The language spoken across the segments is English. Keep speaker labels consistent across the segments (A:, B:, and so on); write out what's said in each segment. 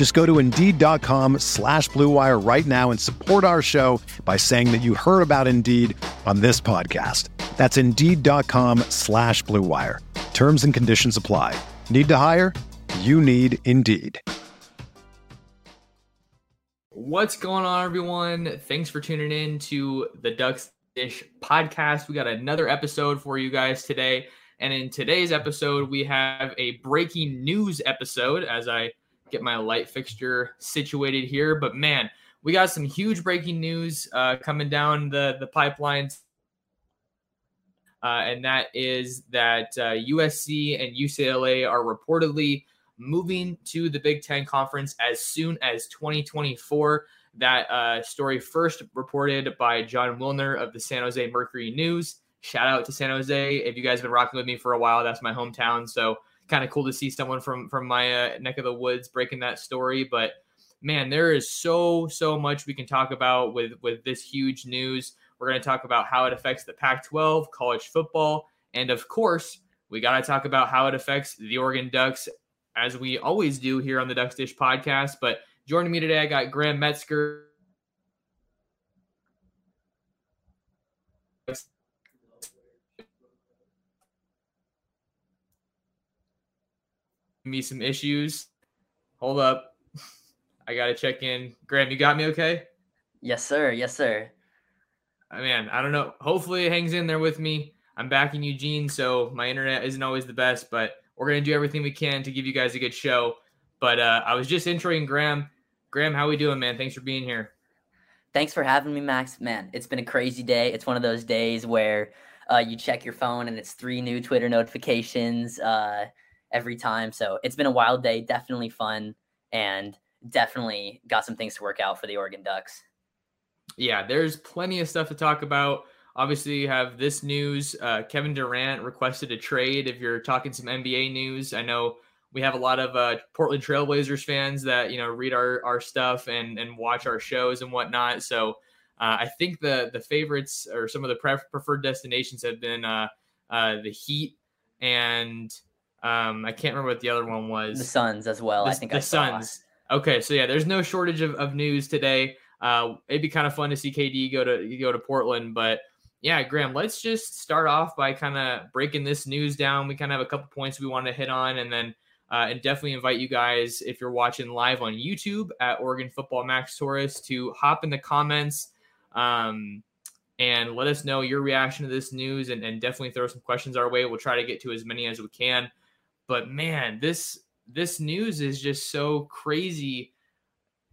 A: Just go to Indeed.com slash BlueWire right now and support our show by saying that you heard about Indeed on this podcast. That's Indeed.com slash BlueWire. Terms and conditions apply. Need to hire? You need Indeed.
B: What's going on, everyone? Thanks for tuning in to the Ducks Dish podcast. We got another episode for you guys today. And in today's episode, we have a breaking news episode as I get my light fixture situated here. But man, we got some huge breaking news uh, coming down the, the pipelines. Uh, and that is that uh, USC and UCLA are reportedly moving to the Big Ten Conference as soon as 2024. That uh, story first reported by Jon Wilner of the San Jose Mercury News. Shout out to San Jose. If you guys have been rocking with me for a while, that's my hometown. So kind of cool to see someone from from my uh, neck of the woods breaking that story. But man, there is so so much we can talk about with with this huge news. We're going to talk about how it affects the Pac-12, college football, and of course, we got to talk about how it affects the Oregon Ducks as we always do here on the Ducks Dish podcast. But joining me today, I got Graham Metzger. Me some issues. Hold up. I got to check in. Graham, you got me okay?
C: Yes, sir. Yes, sir.
B: I mean, I don't know. Hopefully it hangs in there with me. I'm back in Eugene, so my internet isn't always the best, but we're going to do everything we can to give you guys a good show. But uh, I was just introing Graham. Graham, how we doing, man? Thanks for being here.
C: Thanks for having me, Max. Man, it's been a crazy day. It's one of those days where uh, you check your phone and it's three new Twitter notifications uh, every time. So it's been a wild day. Definitely fun and definitely got some things to work out for the Oregon Ducks.
B: Yeah, there's plenty of stuff to talk about. Obviously, you have this news. Uh, Kevin Durant requested a trade. If you're talking some NBA news, I know we have a lot of uh, Portland Trailblazers fans that you know read our our stuff and and watch our shows and whatnot. So uh, I think the the favorites or some of the pre- preferred destinations have been uh, uh, the Heat and um, I can't remember what the other one was.
C: The Suns as well.
B: The,
C: I think
B: the
C: I
B: Suns. Okay, so yeah, there's no shortage of, of news today. Uh, it'd be kind of fun to see KD go to go to Portland, but yeah, Graham, let's just start off by kind of breaking this news down. We kind of have a couple points we want to hit on, and then uh, and definitely invite you guys if you're watching live on YouTube at Oregon Football Max Torres to hop in the comments um, and let us know your reaction to this news, and, and definitely throw some questions our way. We'll try to get to as many as we can. But man, this this news is just so crazy.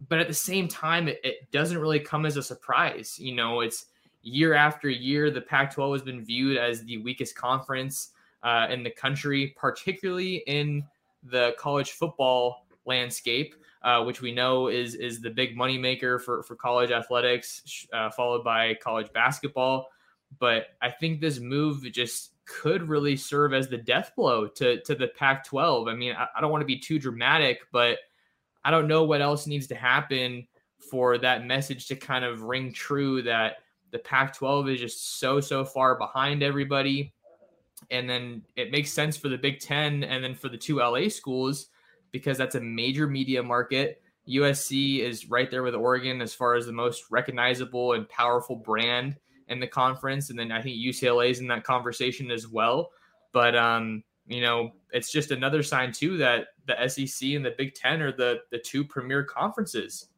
B: But at the same time, it, it doesn't really come as a surprise. You know, it's year after year, the Pac 12 has been viewed as the weakest conference uh, in the country, particularly in the college football landscape, uh, which we know is is the big moneymaker for, for college athletics, uh, followed by college basketball. But I think this move just could really serve as the death blow to, to the Pac 12. I mean, I, I don't want to be too dramatic, but I don't know what else needs to happen for that message to kind of ring true that the Pac 12 is just so, so far behind everybody. And then it makes sense for the Big Ten and then for the two LA schools because that's a major media market. USC is right there with Oregon as far as the most recognizable and powerful brand in the conference. And then I think UCLA is in that conversation as well. But, um, you know, it's just another sign, too, that the SEC and the Big Ten are the, the two premier conferences.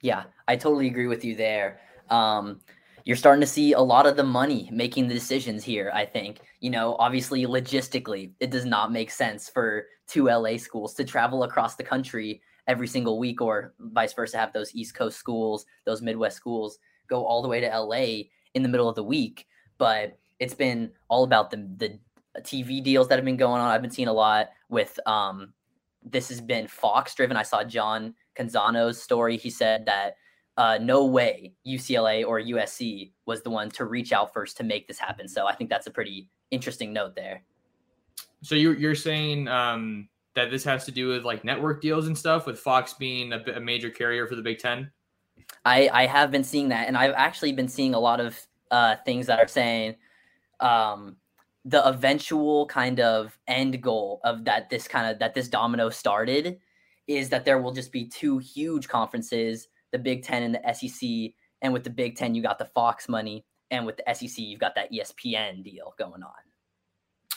C: Yeah, I totally agree with you there. Um, you're starting to see a lot of the money making the decisions here. I think, you know, obviously logistically, it does not make sense for two LA schools to travel across the country every single week or vice versa, have those East Coast schools, those Midwest schools go all the way to LA in the middle of the week. But it's been all about the, the TV deals that have been going on. I've been seeing a lot with, um, this has been Fox driven. I saw John Canzano's story. He said that uh, no way UCLA or USC was the one to reach out first to make this happen. So I think that's a pretty interesting note there.
B: So you're you're saying um, that this has to do with like network deals and stuff, with Fox being a, a major carrier for the Big Ten.
C: I I have been seeing that, and I've actually been seeing a lot of uh, things that are saying um, the eventual kind of end goal of that this kind of that this domino started is that there will just be two huge conferences the Big Ten and the SEC. And with the Big Ten, you got the Fox money, and with the SEC, you've got that ESPN deal going on.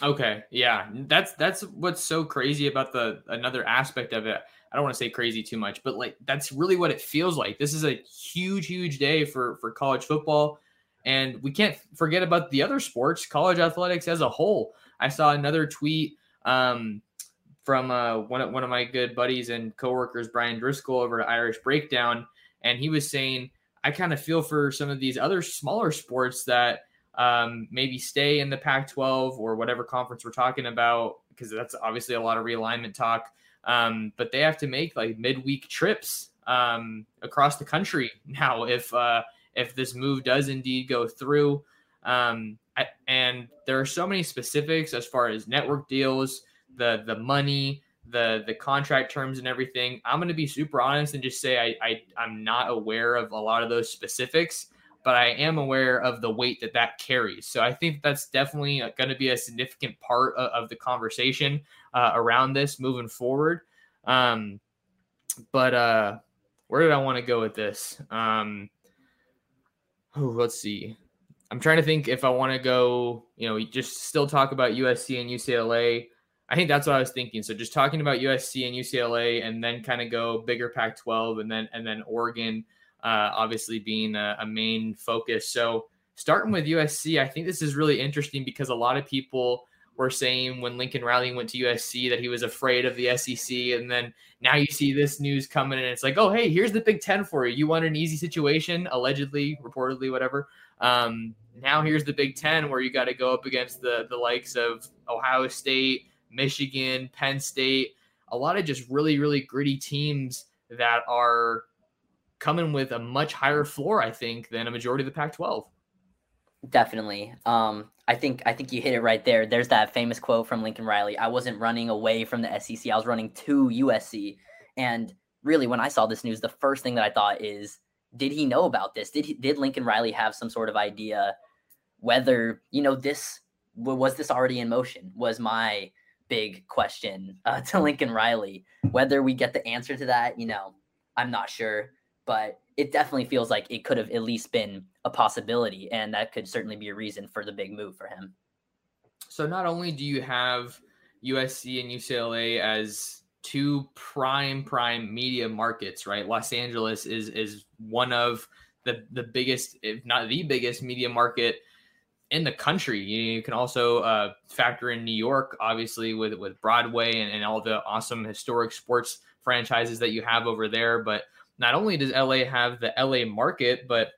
B: Okay, yeah, that's that's what's so crazy about the another aspect of it. I don't want to say crazy too much, but like that's really what it feels like. This is a huge, huge day for for college football, and we can't forget about the other sports, college athletics as a whole. I saw another tweet um, from uh, one of one of my good buddies and coworkers, Brian Driscoll, over at Irish Breakdown, and he was saying I kind of feel for some of these other smaller sports that um, maybe stay in the Pac-12 or whatever conference we're talking about because that's obviously a lot of realignment talk. Um, but they have to make like midweek trips um, across the country now if uh, if this move does indeed go through. Um, I, and there are so many specifics as far as network deals, the the money, the the contract terms and everything. I'm going to be super honest and just say I, I I'm not aware of a lot of those specifics, but I am aware of the weight that that carries. So I think that's definitely going to be a significant part of, of the conversation uh, around this moving forward. Um, but uh, where did I want to go with this? Um, oh, let's see. I'm trying to think if I want to go, you know, just still talk about USC and UCLA I think that's what I was thinking. So just talking about USC and UCLA, and then kind of go bigger Pac-12, and then and then Oregon, uh, obviously being a, a main focus. So starting with USC, I think this is really interesting because a lot of people were saying when Lincoln Riley went to USC that he was afraid of the SEC, and then now you see this news coming, and it's like, oh hey, here's the Big Ten for you. You want an easy situation, allegedly, reportedly, whatever. Um, now here's the Big Ten where you got to go up against the the likes of Ohio State. Michigan, Penn State, a lot of just really, really gritty teams that are coming with a much higher floor, I think, than a majority of the Pac 12.
C: Definitely. Um, I think I think you hit it right there. There's that famous quote from Lincoln Riley. I wasn't running away from the SEC. I was running to USC. And really, when I saw this news, the first thing that I thought is, did he know about this? Did he, did Lincoln Riley have some sort of idea whether you know this was this already in motion? Was my big question uh, to Lincoln Riley. Whether we get the answer to that, you know, I'm not sure, but it definitely feels like it could have at least been a possibility, and that could certainly be a reason for the big move for him.
B: So not only do you have USC and UCLA as two prime prime media markets, right? Los Angeles is is one of the the biggest, if not the biggest, media market in the country. You, can also uh, factor in New York, obviously, with with Broadway and, and all the awesome historic sports franchises that you have over there. But not only does LA have the LA market, but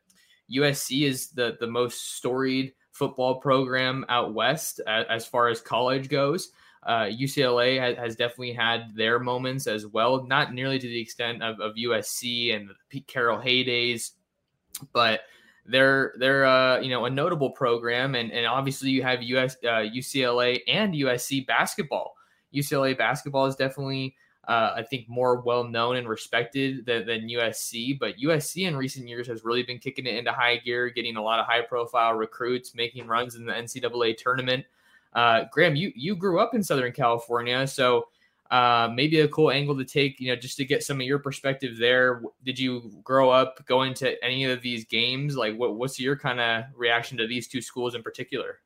B: USC is the the most storied football program out west as, as far as college goes. Uh, UCLA has, has, definitely had their moments as well, not nearly to the extent of, of USC and Pete Carroll heydays, but they're they're uh, you know a notable program, and and obviously you have US uh, UCLA and USC basketball. UCLA basketball is definitely uh, I think more well known and respected than, than, USC, but USC in recent years has really been kicking it into high gear, getting a lot of high profile recruits, making runs in the NCAA tournament. Uh, Graham, you you grew up in Southern California, so uh, maybe a cool angle to take, you know, just to get some of your perspective there. Did you grow up going to any of these games? Like, what, what's your kind of reaction to these two schools in particular?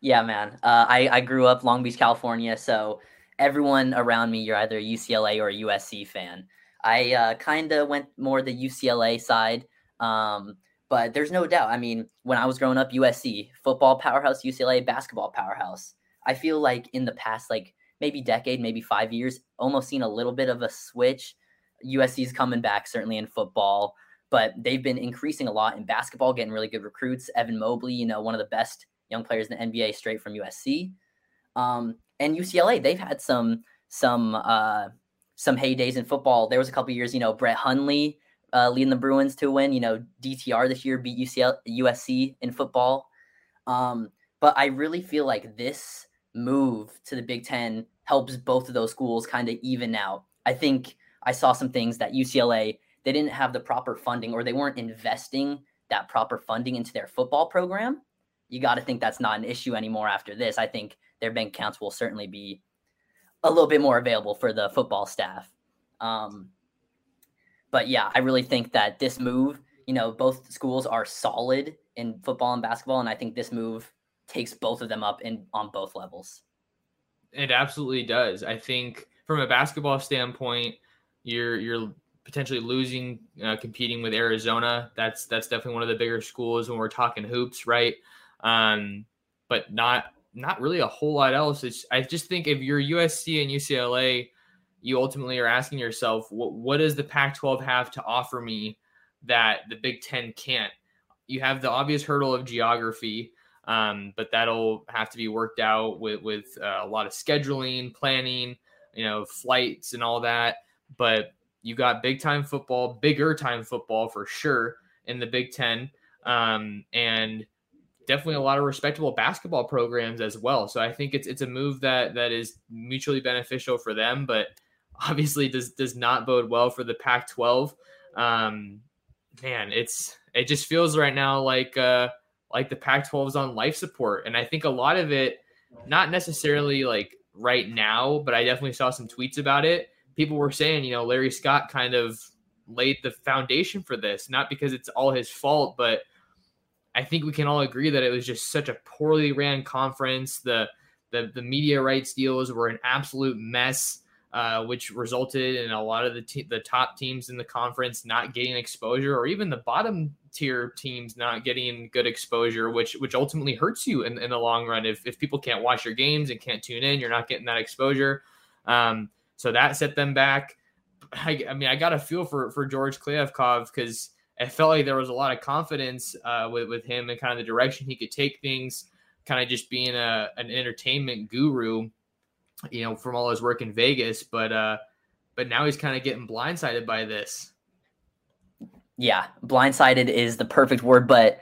C: Yeah, man. Uh, I, I grew up Long Beach, California. So everyone around me, you're either a UCLA or a USC fan. I uh, kind of went more the UCLA side. Um, But there's no doubt. I mean, when I was growing up, USC, football powerhouse, UCLA, basketball powerhouse. I feel like in the past, like maybe decade, maybe five years, almost seen a little bit of a switch. USC's coming back, certainly in football, but they've been increasing a lot in basketball, getting really good recruits. Evan Mobley, you know, one of the best young players in the NBA straight from USC. Um, and UCLA, they've had some some uh, some heydays in football. There was a couple years, you know, Brett Hundley uh, leading the Bruins to win. You know, DTR this year beat UCL, USC in football. Um, but I really feel like this move to the Big Ten helps both of those schools kind of even out. I think I saw some things that UCLA they didn't have the proper funding or they weren't investing that proper funding into their football program. You got to think that's not an issue anymore after this. I think their bank accounts will certainly be a little bit more available for the football staff. Um, but yeah, I really think that this move, you know, both schools are solid in football and basketball, and I think this move takes both of them up in on both levels.
B: It absolutely does. I think from a basketball standpoint, you're you're potentially losing uh, competing with Arizona. That's that's definitely one of the bigger schools when we're talking hoops, right? Um, but not not really a whole lot else. It's, I just think if you're USC and UCLA, you ultimately are asking yourself, what, what does the Pac 12 have to offer me that the Big Ten can't? You have the obvious hurdle of geography, um, but that'll have to be worked out with, with uh, a lot of scheduling, planning, you know, flights and all that. But you got big time football, bigger time football for sure in the Big Ten. Um, and definitely a lot of respectable basketball programs as well. So I think it's it's a move that that is mutually beneficial for them, but obviously does does not bode well for the Pac-12. Um, man, it's it just feels right now like uh, like the Pac-12 is on life support, and I think a lot of it, not necessarily like right now, but I definitely saw some tweets about it. People were saying, you know, Larry Scott kind of laid the foundation for this, not because it's all his fault, but I think we can all agree that it was just such a poorly ran conference. The the, the media rights deals were an absolute mess, uh, which resulted in a lot of the te- the top teams in the conference not getting exposure, or even the bottom tier teams not getting good exposure, which which ultimately hurts you in, in the long run. If if people can't watch your games and can't tune in, you're not getting that exposure. Um, so that set them back. I, I mean, I got a feel for for George Kliavkoff because I felt like there was a lot of confidence uh, with with him and kind of the direction he could take things, kind of just being a an entertainment guru, you know, from all his work in Vegas. But uh, but now he's kind of getting blindsided by this.
C: Yeah, blindsided is the perfect word, but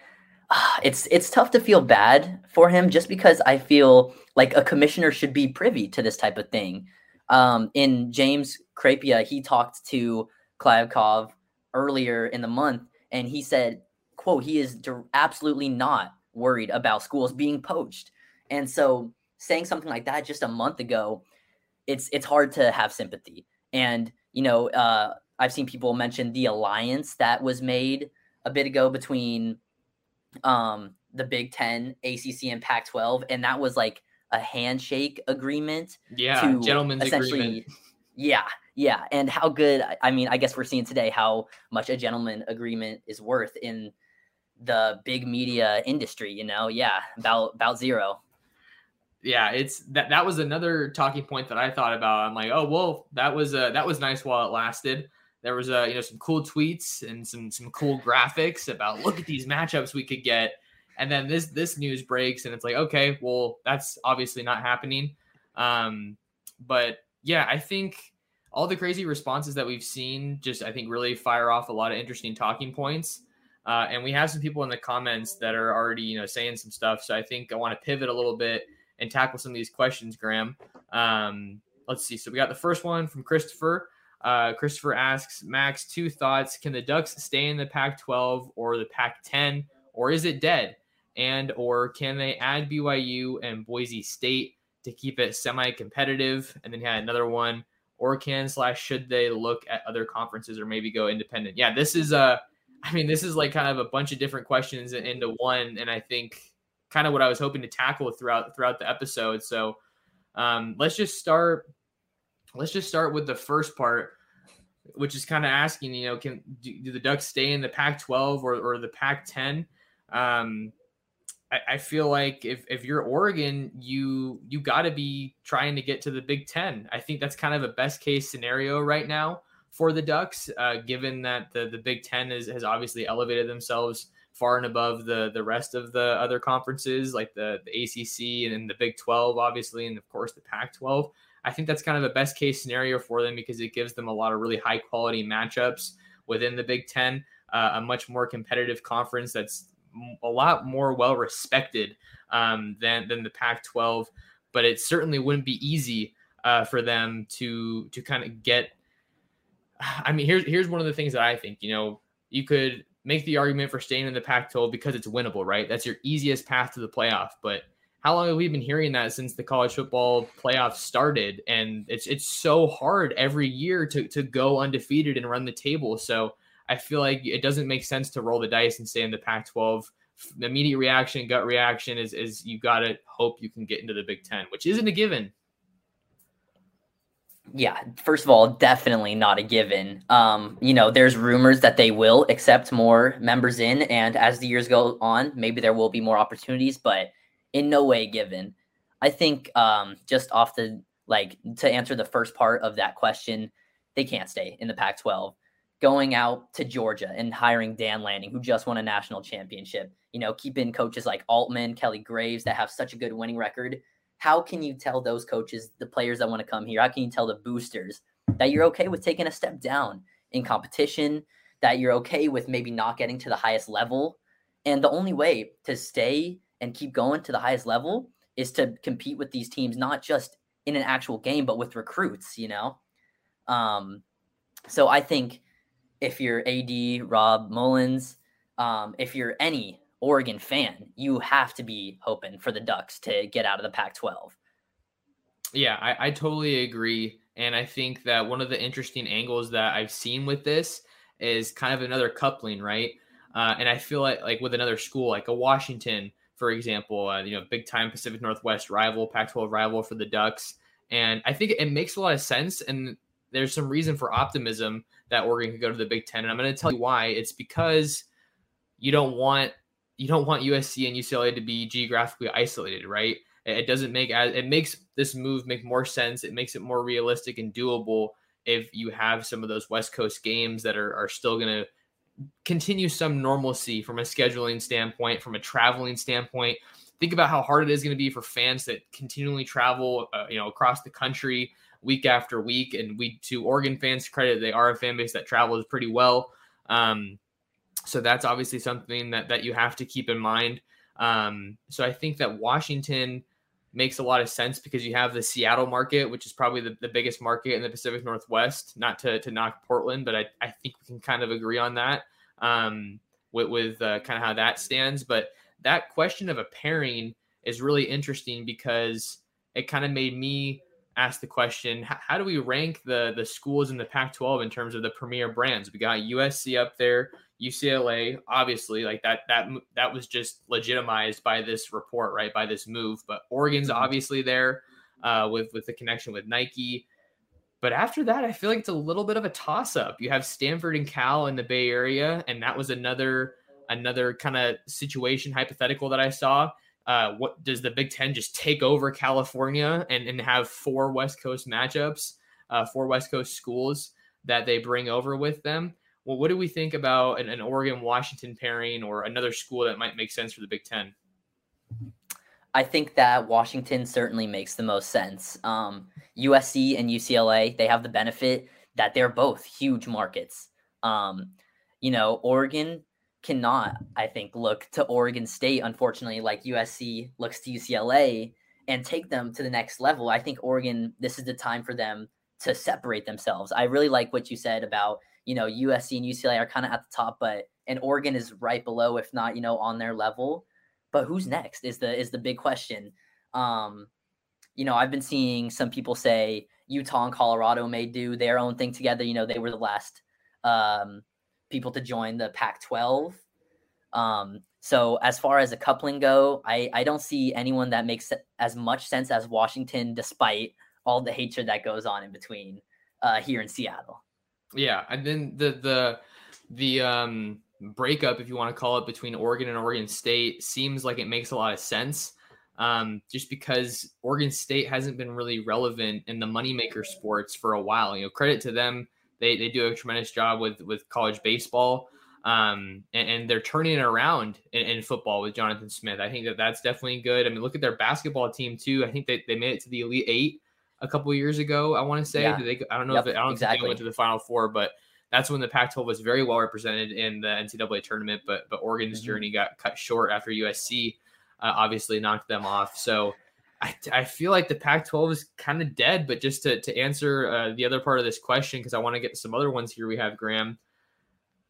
C: uh, it's it's tough to feel bad for him just because I feel like a commissioner should be privy to this type of thing. Um, in James Crepea, he talked to Kliavkoff earlier in the month, and he said, "quote He is absolutely not worried about schools being poached." And so, saying something like that just a month ago, it's it's hard to have sympathy. And you know, uh, I've seen people mention the alliance that was made a bit ago between um, the Big Ten, ACC, and Pac-12, and that was like a handshake agreement.
B: Yeah, gentlemen's agreement.
C: Yeah, yeah, and how good? I mean, I guess we're seeing today how much a gentleman agreement is worth in the big media industry. You know, yeah, about about zero.
B: Yeah, it's that. That was another talking point that I thought about. I'm like, oh well, that was uh, that was nice while it lasted. There was uh, you know some cool tweets and some some cool graphics about look at these matchups we could get, and then this this news breaks and it's like okay, well that's obviously not happening. Um, but yeah, I think all the crazy responses that we've seen just I think really fire off a lot of interesting talking points. Uh, and we have some people in the comments that are already you know saying some stuff. So I think I want to pivot a little bit and tackle some of these questions, Graham. Um, let's see. So we got the first one from Christopher. Uh, Christopher asks Max two thoughts: Can the Ducks stay in the Pac-12 or the Pac-10, or is it dead? And or can they add BYU and Boise State to keep it semi-competitive? And then he had another one or can slash should they look at other conferences or maybe go independent? Yeah, this is a, uh, mean, this is like kind of a bunch of different questions into one, and I think kind of what I was hoping to tackle throughout throughout the episode. So um, let's just start. Let's just start with the first part. which is kind of asking, you know, can do, do, the Ducks stay in the Pac-12 or, or the Pac-10? Um, I, feel like if, if you're Oregon, you you got to be trying to get to the Big Ten. I think that's kind of a best case scenario right now for the Ducks, uh, given that the the Big Ten is, has obviously elevated themselves far and above the the rest of the other conferences, like the the ACC and the Big Twelve, obviously, and of course the Pac twelve. I think that's kind of a best case scenario for them because it gives them a lot of really high quality matchups within the Big Ten, uh, a much more competitive conference that's a lot more well respected um, than than the Pac-12. But it certainly wouldn't be easy uh, for them to to kind of get. I mean, here's here's one of the things that I think. You know, you could make the argument for staying in the Pac-12 because it's winnable, right? That's your easiest path to the playoff, but how long have we been hearing that since the college football playoffs started? And it's it's so hard every year to to go undefeated and run the table. So I feel like it doesn't make sense to roll the dice and stay in the Pac-12. The immediate reaction, gut reaction is is you got to hope you can get into the Big Ten, which isn't a given.
C: Yeah, first of all, definitely not a given. Um, you know, there's rumors that they will accept more members in, and as the years go on, maybe there will be more opportunities, but in no way given. I think um, just off the like to answer the first part of that question, they can't stay in the Pac 12. Going out to Georgia and hiring Dan Lanning, who just won a national championship, you know, keeping coaches like Altman, Kelly Graves that have such a good winning record. How can you tell those coaches, the players that want to come here, how can you tell the boosters that you're okay with taking a step down in competition, that you're okay with maybe not getting to the highest level? And the only way to stay and keep going to the highest level is to compete with these teams, not just in an actual game, but with recruits, you know? Um, so I think if you're AD, Rob Mullens, um, if you're any Oregon fan, you have to be hoping for the Ducks to get out of the Pac 12.
B: Yeah, I, I totally agree. And I think that one of the interesting angles that I've seen with this is kind of another coupling, right? Uh, and I feel like like with another school, like a Washington, for example, uh, you know, big time Pacific Northwest rival, Pac 12 rival for the Ducks. And I think it makes a lot of sense. And there's some reason for optimism that Oregon could go to the Big Ten. And I'm going to tell you why. It's because you don't want you don't want USC and UCLA to be geographically isolated, right? It doesn't make it makes this move make more sense. It makes it more realistic and doable if you have some of those West Coast games that are, are still going to continue some normalcy from a scheduling standpoint, from a traveling standpoint. Think about how hard it is going to be for fans that continually travel, uh, you know, across the country week after week. And we, to Oregon fans' credit, they are a fan base that travels pretty well. Um, so that's obviously something that that you have to keep in mind. Um, so I think that Washington makes a lot of sense because you have the Seattle market, which is probably the, the biggest market in the Pacific Northwest. Not to, to knock Portland, but I, I think we can kind of agree on that um, with, with uh, kind of how that stands. But that question of a pairing is really interesting because it kind of made me ask the question how, do we rank the the schools in the Pac 12 in terms of the premier brands? We got USC up there. UCLA, obviously, like that that that was just legitimized by this report, right? By this move. But Oregon's mm-hmm. obviously there uh, with with the connection with Nike. But after that, I feel like it's a little bit of a toss up. You have Stanford and Cal in the Bay Area, and that was another another kind of situation hypothetical that I saw. Uh, what does the Big Ten just take over California and, and have four West Coast matchups, uh, four West Coast schools that they bring over with them? well, what do we think about an, an Oregon Washington pairing or another school that might make sense for the Big Ten?
C: I think that Washington certainly makes the most sense. Um, USC and UCLA, they have the benefit that they're both huge markets. Um, you know, Oregon cannot, I think, look to Oregon State, unfortunately, like USC looks to UCLA and take them to the next level. I think Oregon, this is the time for them to separate themselves. I really like what you said about you know, USC and UCLA are kind of at the top, but and Oregon is right below, if not, you know, on their level. But who's next is the is the big question. Um, you know, I've been seeing some people say Utah and Colorado may do their own thing together. You know, they were the last um, people to join the Pac-12. Um, so as far as a coupling go, I, I don't see anyone that makes as much sense as Washington, despite all the hatred that goes on in between uh, here in Seattle.
B: Yeah, and then the the the um breakup, if you want to call it, between Oregon and Oregon State seems like it makes a lot of sense. Um, just because Oregon State hasn't been really relevant in the moneymaker sports for a while. You know, credit to them. They, they do a tremendous job with with college baseball. Um, and, and, they're turning it around in, in, football with Jonathan Smith. I think that that's definitely good. I mean, look at their basketball team too. I think they, they made it to the Elite Eight a couple years ago. I want to say yeah. they, I don't know yep, if it, I don't exactly. think they went to the Final Four, but that's when the Pac-12 was very well represented in the NCAA tournament. But but Oregon's mm-hmm. journey got cut short after USC uh, obviously knocked them off. So. I, I feel like the Pac-12 is kind of dead, but just to, to answer uh, the other part of this question, because I want to get some other ones here we have, Graham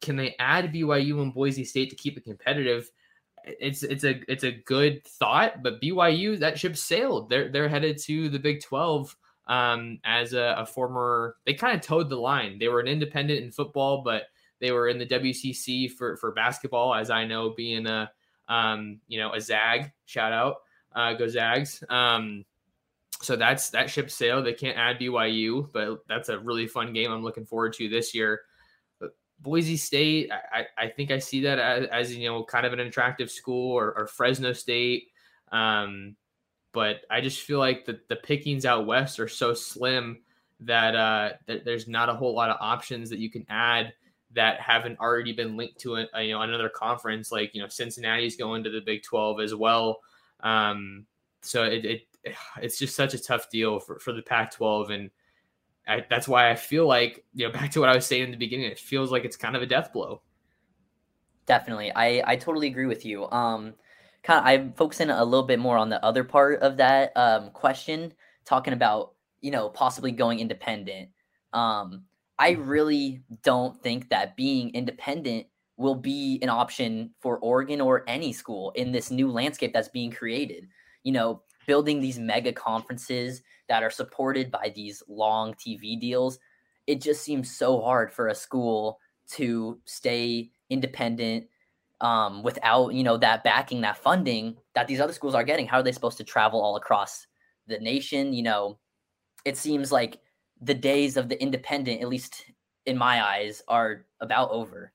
B: can they add BYU and Boise State to keep it competitive? It's it's a it's a good thought, but BYU that ship sailed. They're they're headed to the Big Twelve um, as a, a former. They kind of toed the line. They were an independent in football, but they were in the WCC for for basketball. As I know, being a um, you know a Zag shout out, uh, go Zags. Um, so that's that ship sailed. They can't add BYU, but that's a really fun game. I'm looking forward to this year. But Boise State, I, I think I see that as, as, you know, kind of an attractive school or, or Fresno State. Um, but I just feel like the, the pickings out west are so slim that uh, that there's not a whole lot of options that you can add that haven't already been linked to a, you know another conference. Like you know Cincinnati's going to the Big Twelve as well. Um, so it, it it's just such a tough deal for, for the Pac 12 and I, that's why I feel like you know back to what I was saying in the beginning. It feels like it's kind of a death blow.
C: Definitely, I I totally agree with you. Um, kind of I'm focusing a little bit more on the other part of that um question, talking about you know possibly going independent. Um, I really don't think that being independent will be an option for Oregon or any school in this new landscape that's being created. You know, building these mega conferences that are supported by these long TV deals, it just seems so hard for a school to stay independent um, without you know that backing, that funding that these other schools are getting. How are they supposed to travel all across the nation? You know, it seems like the days of the independent, at least in my eyes, are about over.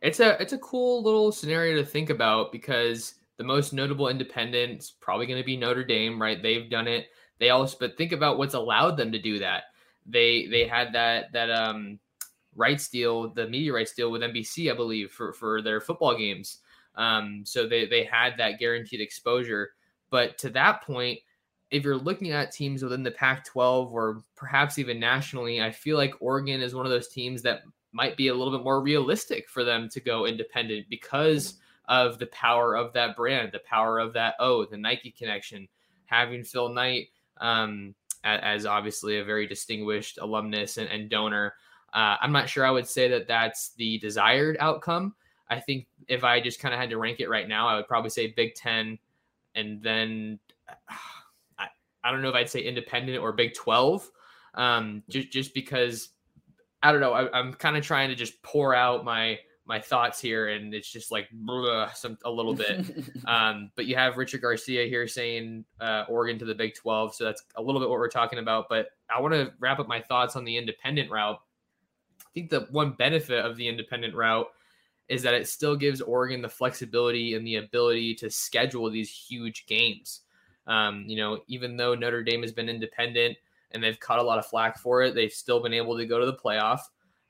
B: It's a it's a cool little scenario to think about because the most notable independent is probably going to be Notre Dame, right? They've done it. They also, but think about what's allowed them to do that. They they had that that um rights deal, the media rights deal with NBC, I believe, for for their football games. Um, so they they had that guaranteed exposure. But to that point, if you're looking at teams within the Pac-12 or perhaps even nationally, I feel like Oregon is one of those teams that might be a little bit more realistic for them to go independent because of the power of that brand, the power of that O, the Nike connection, having Phil Knight um, as obviously a very distinguished alumnus and, and donor. Uh, I'm not sure I would say that that's the desired outcome. I think if I just kind of had to rank it right now, I would probably say Big Ten, and then I, I don't know if I'd say Independent or Big Twelve, um, just just because I don't know. I, I'm kind of trying to just pour out my my thoughts here, and it's just like blah, some a little bit. um, but you have Richard Garcia here saying uh, Oregon to the Big 12, so that's a little bit what we're talking about. But I want to wrap up my thoughts on the independent route. I think the one benefit of the independent route is that it still gives Oregon the flexibility and the ability to schedule these huge games. Um, you know, even though Notre Dame has been independent and they've caught a lot of flack for it, they've still been able to go to the playoff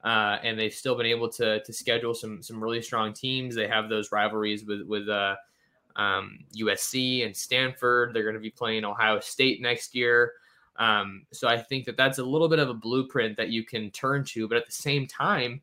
B: uh, and they've still been able to to schedule some some really strong teams. They have those rivalries with with uh, um, USC and Stanford. They're going to be playing Ohio State next year. Um, so I think that that's a little bit of a blueprint that you can turn to. But at the same time,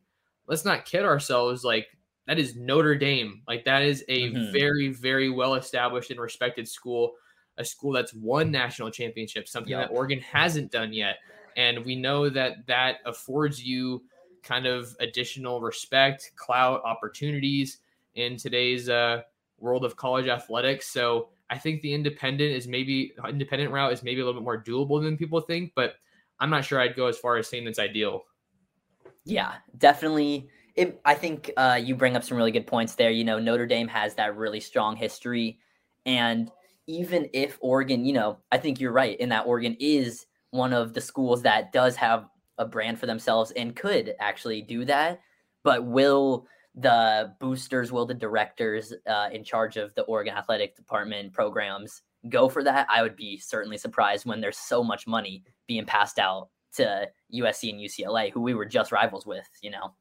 B: let's not kid ourselves. Like that is Notre Dame. Like that is a mm-hmm. very very well established and respected school. A school that's won national championships, something yep. that Oregon hasn't done yet. And we know that that affords you kind of additional respect, clout, opportunities in today's uh, world of college athletics. So I think the independent is maybe independent route is maybe a little bit more doable than people think, but I'm not sure I'd go as far as saying it's ideal.
C: Yeah, definitely. It, I think uh, you bring up some really good points there. You know, Notre Dame has that really strong history, and even if Oregon, you know, I think you're right in that Oregon is one of the schools that does have a brand for themselves and could actually do that. But will the boosters, will the directors uh, in charge of the Oregon Athletic Department programs go for that? I would be certainly surprised when there's so much money being passed out to USC and UCLA, who we were just rivals with, you know.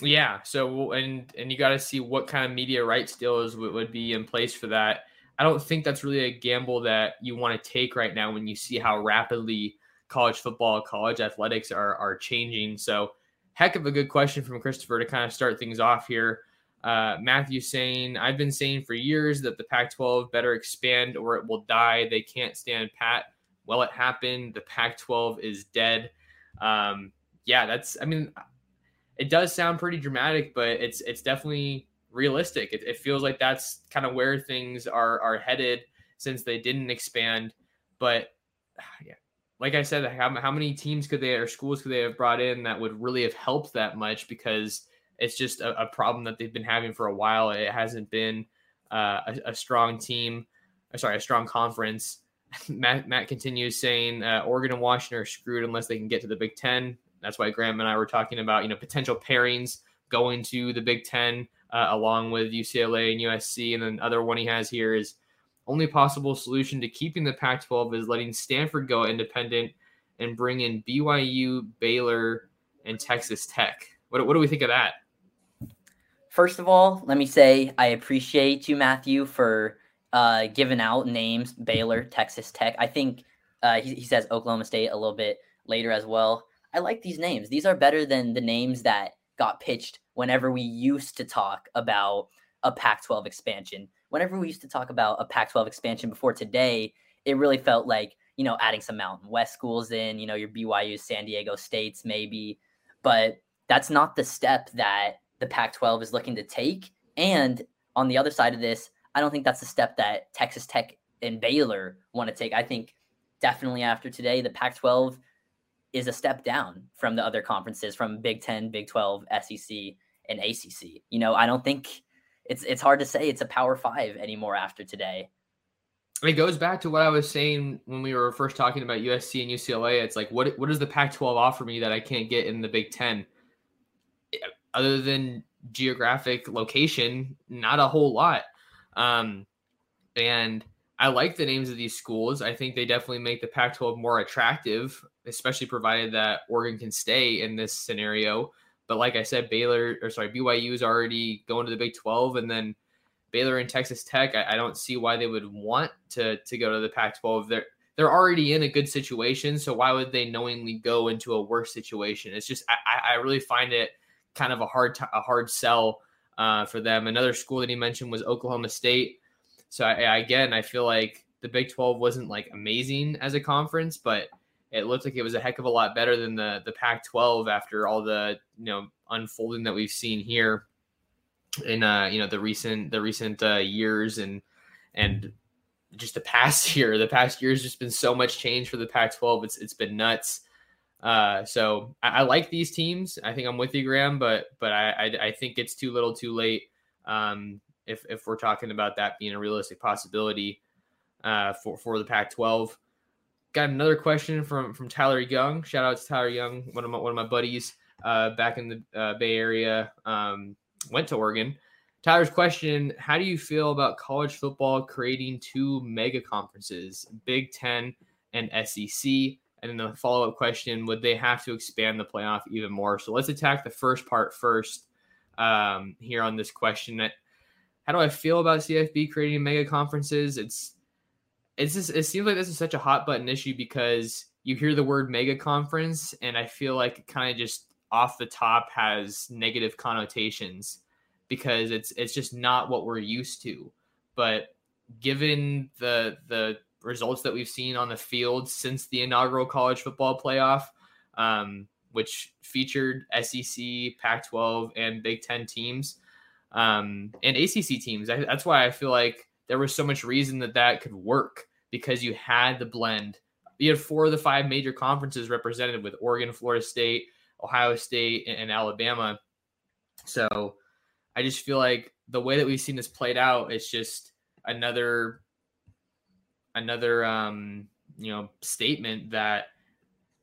B: Yeah. So and and you got to see what kind of media rights deals would, would be in place for that. I don't think that's really a gamble that you want to take right now when you see how rapidly college football, college athletics are are changing. So, heck of a good question from Christopher to kind of start things off here. Uh, Matthew saying, I've been saying for years that the Pac 12 better expand or it will die. They can't stand pat. Well, it happened. The Pac 12 is dead. Um, yeah, that's, I mean, it does sound pretty dramatic, but it's it's definitely realistic. It, it feels like that's kind of where things are are headed since they didn't expand. But yeah, like I said, how, how many teams could they or schools could they have brought in that would really have helped that much? Because it's just a, a problem that they've been having for a while. It hasn't been uh, a, a, strong team, sorry, a strong conference. Matt, Matt continues saying uh, Oregon and Washington are screwed unless they can get to the Big Ten. That's why Graham and I were talking about, you know, potential pairings going to the Big Ten uh, along with UCLA and USC. And then other one he has here is only possible solution to keeping the Pac-12 is letting Stanford go independent and bring in BYU, Baylor, and Texas Tech. What, what do we think of that?
C: First of all, let me say I appreciate you, Matthew, for uh, giving out names Baylor, Texas Tech. I think uh, he, he says Oklahoma State a little bit later as well. I like these names. These are better than the names that got pitched whenever we used to talk about a Pac 12 expansion. Whenever we used to talk about a Pac 12 expansion before today, it really felt like, you know, adding some Mountain West schools in, you know, your BYU, San Diego States, maybe. But that's not the step that the Pac 12 is looking to take. And on the other side of this, I don't think that's the step that Texas Tech and Baylor want to take. I think definitely after today, the Pac 12 is a step down from the other conferences from Big 10, Big 12, SEC, and ACC. You know, I don't think it's it's hard to say it's a Power 5 anymore after today.
B: It goes back to what I was saying when we were first talking about USC and UCLA. It's like what what does the Pac-12 offer me that I can't get in the Big 10? Other than geographic location, not a whole lot. Um, and I like the names of these schools. I think they definitely make the Pac 12 more attractive, especially provided that Oregon can stay in this scenario. But like I said, Baylor, or sorry, BYU is already going to the Big 12, and then Baylor and Texas Tech, I, I don't see why they would want to, to go to the Pac 12. They're, they're already in a good situation. So why would they knowingly go into a worse situation? It's just, I, I really find it kind of a hard, t- a hard sell uh, for them. Another school that he mentioned was Oklahoma State. So I, again, I feel like the Big 12 wasn't like amazing as a conference, but it looked like it was a heck of a lot better than the the Pac 12 after all the you know unfolding that we've seen here in uh you know the recent the recent uh, years and and just the past year. The past year has just been so much change for the Pac 12 it's it's been nuts. Uh so I, I, like these teams. I think I'm with you Graham but but I, I I think it's too little too late. Um if if we're talking about that being a realistic possibility uh, for for the Pac-12. Got another question from from Tyler Young. Shout out to Tyler Young, one of my one of my buddies uh, back in the uh, Bay Area. Um, went to Oregon. Tyler's question: How do you feel about college football creating two mega conferences, Big Ten and SEC? And then the follow up question: Would they have to expand the playoff even more? So let's attack the first part first um, here on this question how do I feel about CFB creating mega conferences? It's it's just it seems like this is such a hot button issue because you hear the word mega conference and I feel like it kind of just off the top has negative connotations because it's it's just not what we're used to. But given the the results that we've seen on the field since the inaugural college football playoff, um, which featured SEC, Pac-12, and Big Ten teams, um, and ACC teams. I, that's why I feel like there was so much reason that that could work because you had the blend. You had four of the five major conferences represented with Oregon, Florida State, Ohio State, and, and Alabama. So I just feel like the way that we've seen this played out is just another another um, you know statement that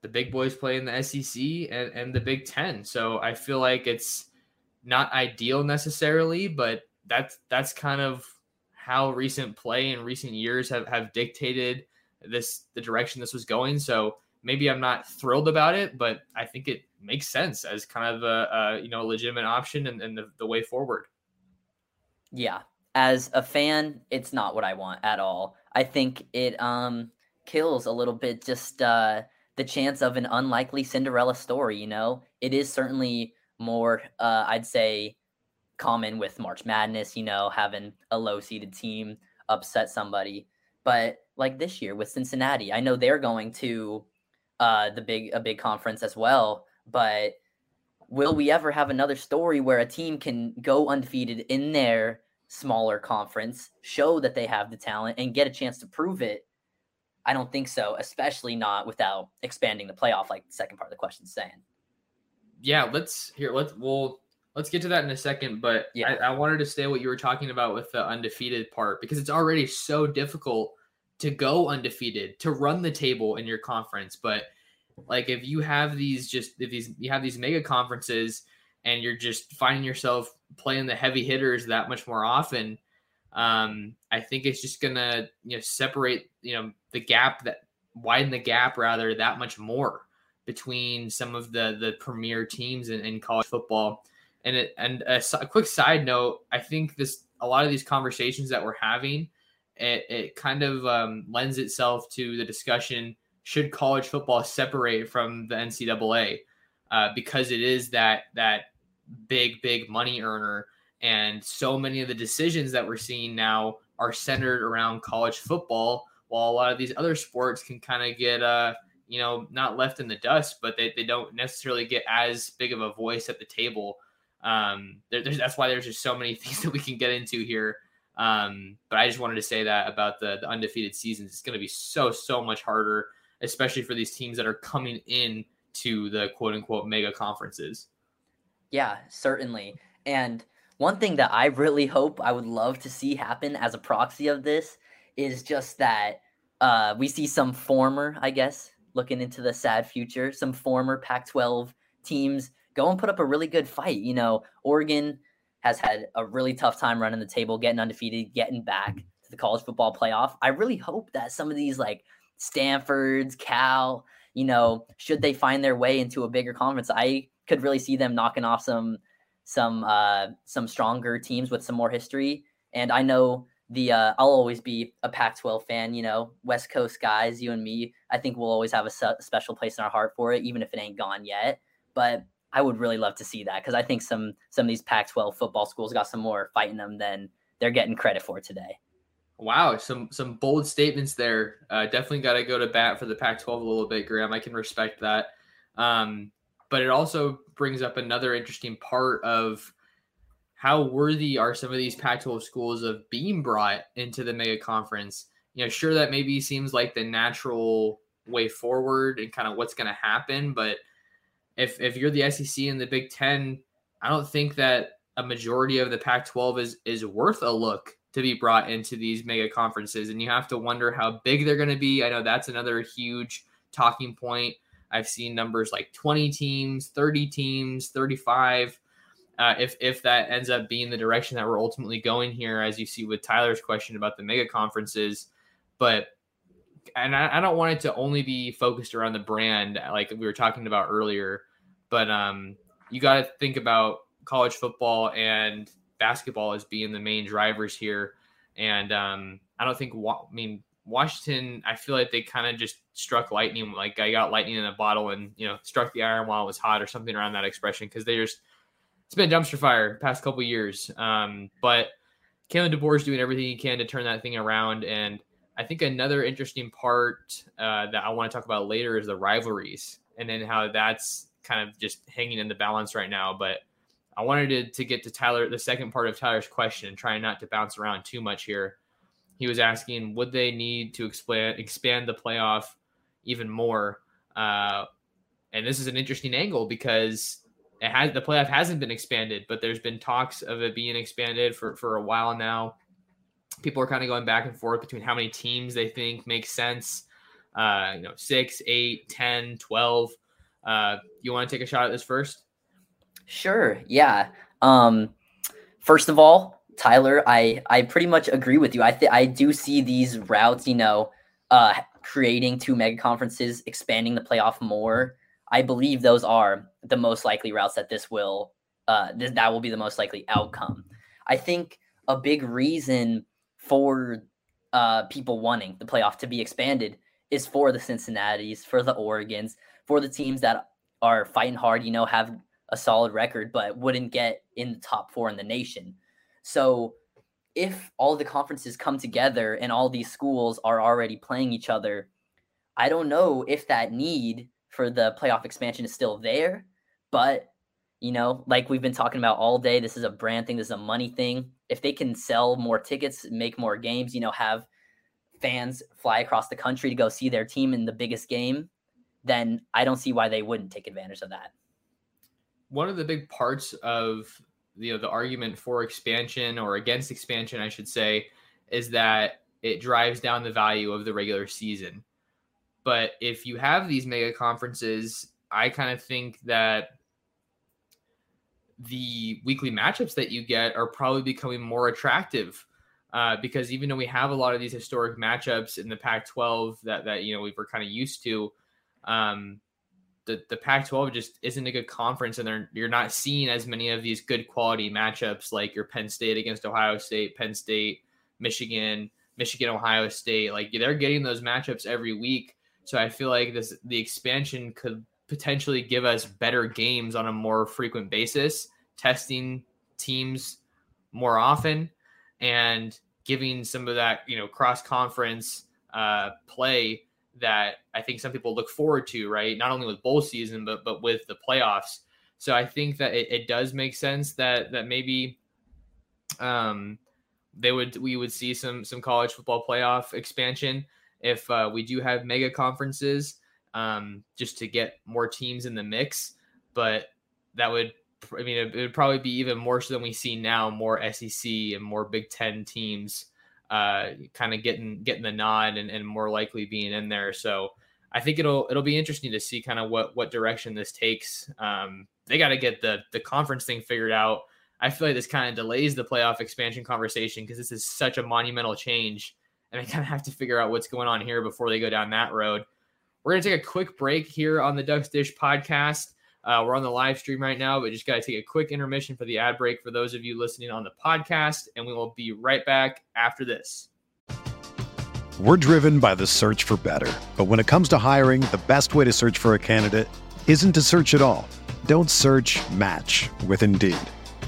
B: the big boys play in the SEC and, and the Big Ten. So I feel like it's not ideal necessarily, but that's that's kind of how recent play in recent years have, have dictated this the direction this was going. So maybe I'm not thrilled about it, but I think it makes sense as kind of a, a you know a legitimate option and, and the, the way forward.
C: Yeah, as a fan, it's not what I want at all. I think it um kills a little bit just uh the chance of an unlikely Cinderella story, you know? It is certainly more uh I'd say common with March Madness, you know, having a low seeded team upset somebody. But like this year with Cincinnati, I know they're going to uh the big a big conference as well, but will we ever have another story where a team can go undefeated in their smaller conference, show that they have the talent, and get a chance to prove it. I don't think so, especially not without expanding the playoff, like the second part of the question is saying.
B: Yeah, let's here. Let's we'll let's get to that in a second. But yeah, I, I wanted to stay what you were talking about with the undefeated part because it's already so difficult to go undefeated to run the table in your conference. But like if you have these just if these you have these mega conferences and you're just finding yourself playing the heavy hitters that much more often, um, I think it's just gonna you know separate you know the gap that widen the gap rather that much more between some of the the premier teams in, in college football. And it and a, a, quick side note, I think this a lot of these conversations that we're having, it, it kind of um, lends itself to the discussion: should college football separate from the NCAA? Uh, because it is that that big, big money earner. And so many of the decisions that we're seeing now are centered around college football, while a lot of these other sports can kind of get, uh, you know, not left in the dust, but they, they don't necessarily get as big of a voice at the table. Um, there, that's why there's just so many things that we can get into here. Um, but I just wanted to say that about the, the undefeated seasons. It's going to be so, so much harder, especially for these teams that are coming in to the quote unquote mega conferences.
C: Yeah, certainly. And one thing that I really hope I would love to see happen as a proxy of this is just that uh, we see some former, I guess, looking into the sad future, some former Pac 12 teams go and put up a really good fight. You know, Oregon has had a really tough time running the table, getting undefeated, getting back to the college football playoff. I really hope that some of these, like Stanford's, Cal, you know, should they find their way into a bigger conference, I could really see them knocking off some some uh, some stronger teams with some more history. And I know the uh, I'll always be a Pac-12 fan. You know, West Coast guys, you and me. I think we'll always have a special place in our heart for it, even if it ain't gone yet. But I would really love to see that because I think some some of these Pac-12 football schools got some more fight in them than they're getting credit for today.
B: Wow, some some bold statements there. Uh, definitely got to go to bat for the Pac-12 a little bit, Graham. I can respect that. Um, but it also brings up another interesting part of how worthy are some of these Pac-12 schools of being brought into the mega conference. You know, sure that maybe seems like the natural way forward and kind of what's going to happen, but if if you're the SEC and the Big Ten, I don't think that a majority of the Pac-12 is is worth a look to be brought into these mega conferences, and you have to wonder how big they're going to be. I know that's another huge talking point I've seen numbers like 20 teams, 30 teams, 35. Uh, if if that ends up being the direction that we're ultimately going here, as you see with Tyler's question about the mega conferences, but and I, I don't want it to only be focused around the brand like we were talking about earlier, but um, you got to think about college football and basketball as being the main drivers here, and um, I don't think I mean Washington, I feel like they kind of just struck lightning. Like I got lightning in a bottle and, you know, struck the iron while it was hot or something around that expression because they just, it's been dumpster fire past couple years. Um, but Kalen DeBoer is doing everything he can to turn that thing around. And I think another interesting part uh, that I want to talk about later is the rivalries and then how that's kind of just hanging in the balance right now. But I wanted to, to get to Tyler, the second part of Tyler's question, and trying not to bounce around too much here he was asking would they need to expand expand the playoff even more uh, and this is an interesting angle because it has the playoff hasn't been expanded but there's been talks of it being expanded for for a while now people are kind of going back and forth between how many teams they think makes sense uh, you know, six, eight, 10, 12. Uh, you want to take a shot at this first?
C: Sure. Yeah. Um, first of all, Tyler, I I pretty much agree with you. I th- I do see these routes, you know, uh, creating two mega conferences, expanding the playoff more. I believe those are the most likely routes that this will uh, th- that will be the most likely outcome. I think a big reason for uh, people wanting the playoff to be expanded is for the Cincinnati's, for the Oregons, for the teams that are fighting hard, you know, have a solid record, but wouldn't get in the top four in the nation. So if all the conferences come together and all these schools are already playing each other, I don't know if that need for the playoff expansion is still there. But, you know, like we've been talking about all day, this is a brand thing, this is a money thing. If they can sell more tickets, make more games, you know, have fans fly across the country to go see their team in the biggest game, then I don't see why they wouldn't take advantage of that.
B: One of the big parts of you know the argument for expansion or against expansion, I should say, is that it drives down the value of the regular season. But if you have these mega conferences, I kind of think that the weekly matchups that you get are probably becoming more attractive uh, because even though we have a lot of these historic matchups in the Pac-12 that that you know we were kind of used to, um, the the Pac-12 just isn't a good conference, and you're not seeing as many of these good quality matchups like your Penn State against Ohio State, Penn State, Michigan, Michigan, Ohio State. Like they're getting those matchups every week, so I feel like this the expansion could potentially give us better games on a more frequent basis, testing teams more often and giving some of that you know cross conference uh, play that I think some people look forward to, right? Not only with bowl season, but but with the playoffs. So I think that it, it does make sense that that maybe um, they would we would see some some college football playoff expansion if uh, we do have mega conferences um, just to get more teams in the mix. But that would I mean, it, would probably be even more so than we see now, more SEC and more Big Ten teams uh, kind of getting getting the nod and, and more likely being in there. So I think it'll it'll be interesting to see kind of what what direction this takes. Um, they got to get the the conference thing figured out. I feel like this kind of delays the playoff expansion conversation because this is such a monumental change, and I kind of have to figure out what's going on here before they go down that road. We're gonna take a quick break here on the Ducks Dish podcast. Uh, we're on the live stream right now, but just got to take a quick intermission for the ad break for those of you listening on the podcast, and we will be right back after this.
A: We're driven by the search for better. But when it comes to hiring, the best way to search for a candidate isn't to search at all. Don't search match with Indeed.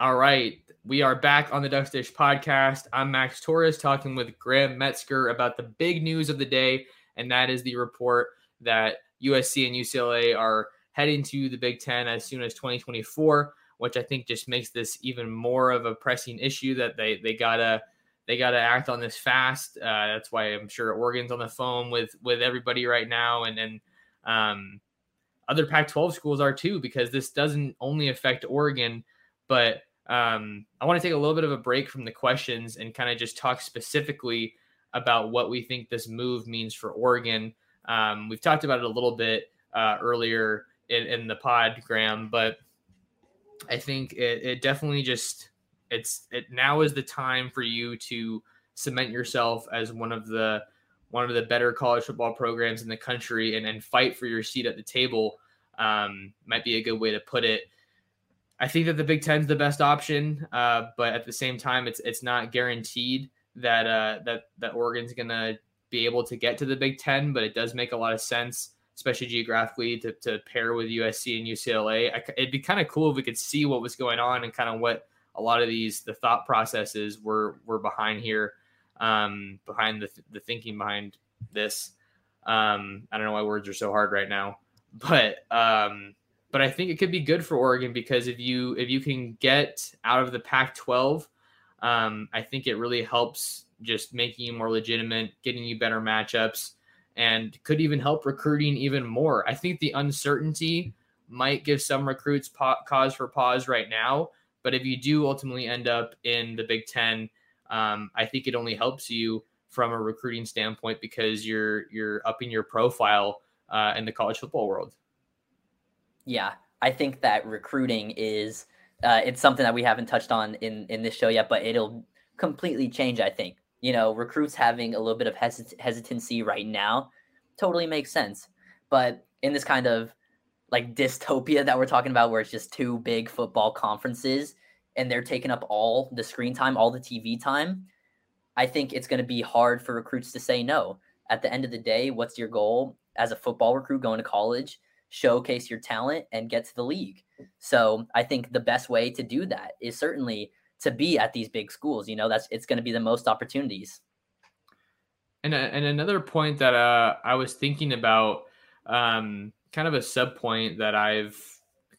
B: All right. We are back on the Ducks Dish podcast. I'm Max Torres talking with Graham Metzger about the big news of the day, and that is the report that USC and UCLA are heading to the Big Ten as soon as 2024, which I think just makes this even more of a pressing issue that they they gotta they got to act on this fast. Uh, that's why I'm sure Oregon's on the phone with with everybody right now, and then um, other Pac-12 schools are too, because this doesn't only affect Oregon, but um, I want to take a little bit of a break from the questions and kind of just talk specifically about what we think this move means for Oregon. Um, we've talked about it a little bit uh, earlier in, in, the pod, Graham, but I think it, it definitely just it's it now is the time for you to cement yourself as one of the one of the better college football programs in the country and, and fight for your seat at the table um, might be a good way to put it. I think that the Big Ten is the best option, uh, but at the same time, it's it's not guaranteed that uh, that that Oregon's gonna be able to get to the Big Ten. But it does make a lot of sense, especially geographically, to, to pair with USC and UCLA. I, it'd be kind of cool if we could see what was going on and kind of what a lot of these the thought processes were were behind here, um, behind the the thinking behind this. Um, I don't know why words are so hard right now, but um, but I think it could be good for Oregon because if you if you can get out of the Pac-12, um, I think it really helps just making you more legitimate, getting you better matchups, and could even help recruiting even more. I think the uncertainty might give some recruits pa- cause for pause right now, but if you do ultimately end up in the Big Ten, um, I think it only helps you from a recruiting standpoint because you're you're upping your profile uh, in the college football world.
C: Yeah, I think that recruiting is uh, it's something that we haven't touched on in in this show yet, but it'll completely change. I think you know recruits having a little bit of hesit- hesitancy right now totally makes sense, but in this kind of like dystopia that we're talking about, where it's just two big football conferences and they're taking up all the screen time, all the TV time. I think it's going to be hard for recruits to say no. At the end of the day, what's your goal as a football recruit going to college? Showcase your talent and get to the league. So I think the best way to do that is certainly to be at these big schools. You know, that's it's going to be the most opportunities.
B: And uh, and another point that uh, I was thinking about, um, kind of a sub point that I've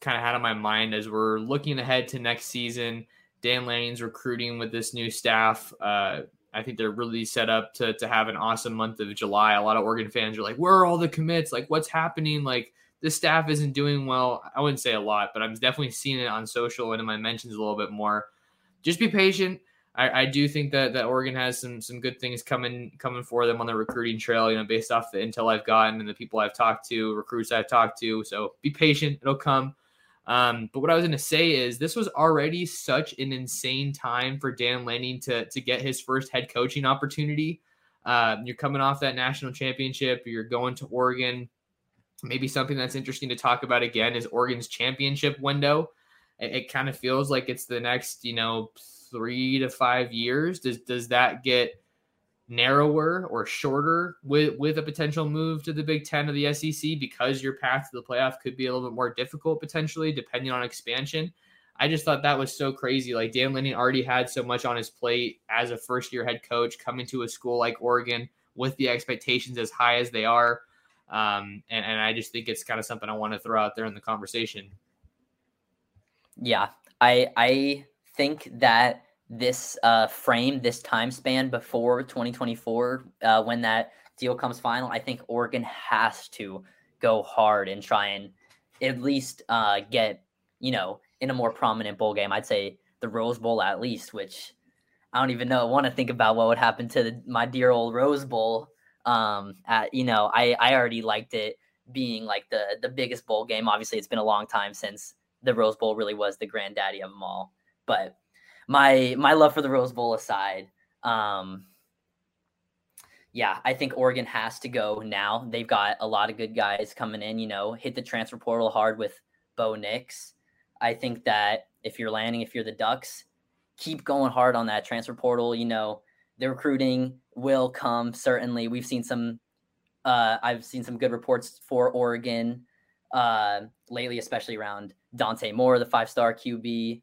B: kind of had on my mind as we're looking ahead to next season. Dan Lanning's recruiting with this new staff. Uh, I think they're really set up to to have an awesome month of July. A lot of Oregon fans are like, "Where are all the commits? Like, what's happening?" Like, the staff isn't doing well. I wouldn't say a lot, but I'm definitely seeing it on social and in my mentions a little bit more. Just be patient. I, I do think that that Oregon has some some good things coming coming for them on the recruiting trail. You know, based off the intel I've gotten and the people I've talked to, recruits I've talked to. So be patient; it'll come. Um, but what I was going to say is this was already such an insane time for Dan Lanning to to get his first head coaching opportunity. Uh, you're coming off that national championship. You're going to Oregon Maybe something that's interesting to talk about again is Oregon's championship window. It, it kind of feels like it's the next, you know, three to five years. Does does that get narrower or shorter with with a potential move to the Big Ten or the SEC because your path to the playoff could be a little bit more difficult potentially, depending on expansion? I just thought that was so crazy. Like Dan Lanning already had so much on his plate as a first year head coach coming to a school like Oregon with the expectations as high as they are. Um, and, and I just think it's kind of something I want to throw out there in the conversation.
C: Yeah, I I think that this uh, frame, this time span before 2024, uh, when that deal comes final, I think Oregon has to go hard and try and at least uh, get, you know, in a more prominent bowl game. I'd say the Rose Bowl at least, which I don't even know. I want to think about what would happen to the, my dear old Rose Bowl um, at, you know, I I already liked it being like the the biggest bowl game. Obviously, it's been a long time since the Rose Bowl really was the granddaddy of them all. But my my love for the Rose Bowl aside, um, yeah, I think Oregon has to go now. They've got a lot of good guys coming in. You know, hit the transfer portal hard with Bo Nix. I think that if you're landing, if you're the Ducks, keep going hard on that transfer portal. You know, the recruiting will come certainly. We've seen some. Uh, I've seen some good reports for Oregon uh, lately, especially around Dante Moore, the five-star QB.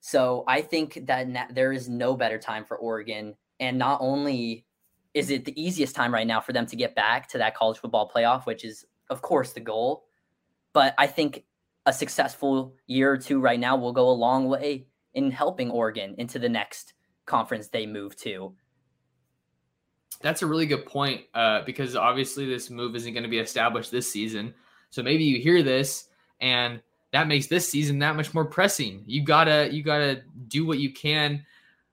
C: So I think that na- there is no better time for Oregon, and not only is it the easiest time right now for them to get back to that college football playoff, which is of course the goal, but I think a successful year or two right now will go a long way in helping Oregon into the next conference they move to.
B: That's a really good point uh, because obviously this move isn't going to be established this season. So maybe you hear this and that makes this season that much more pressing. You gotta you gotta do what you can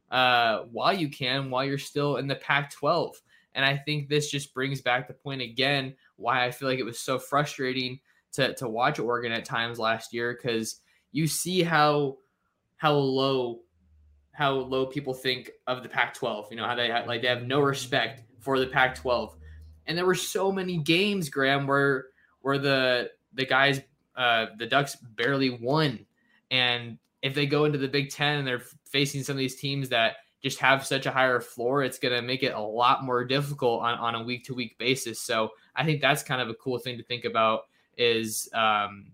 B: uh, while you can while you're still in the Pac-12. And I think this just brings back the point again why I feel like it was so frustrating to to watch Oregon at times last year because you see how how low how low people think of the Pac-12. You know how they have, like they have no respect for the Pac-12, and there were so many games, Graham, where where the the guys uh, the Ducks barely won, and if they go into the Big Ten and they're facing some of these teams that just have such a higher floor, it's going to make it a lot more difficult on, on a week to week basis. So I think that's kind of a cool thing to think about is um,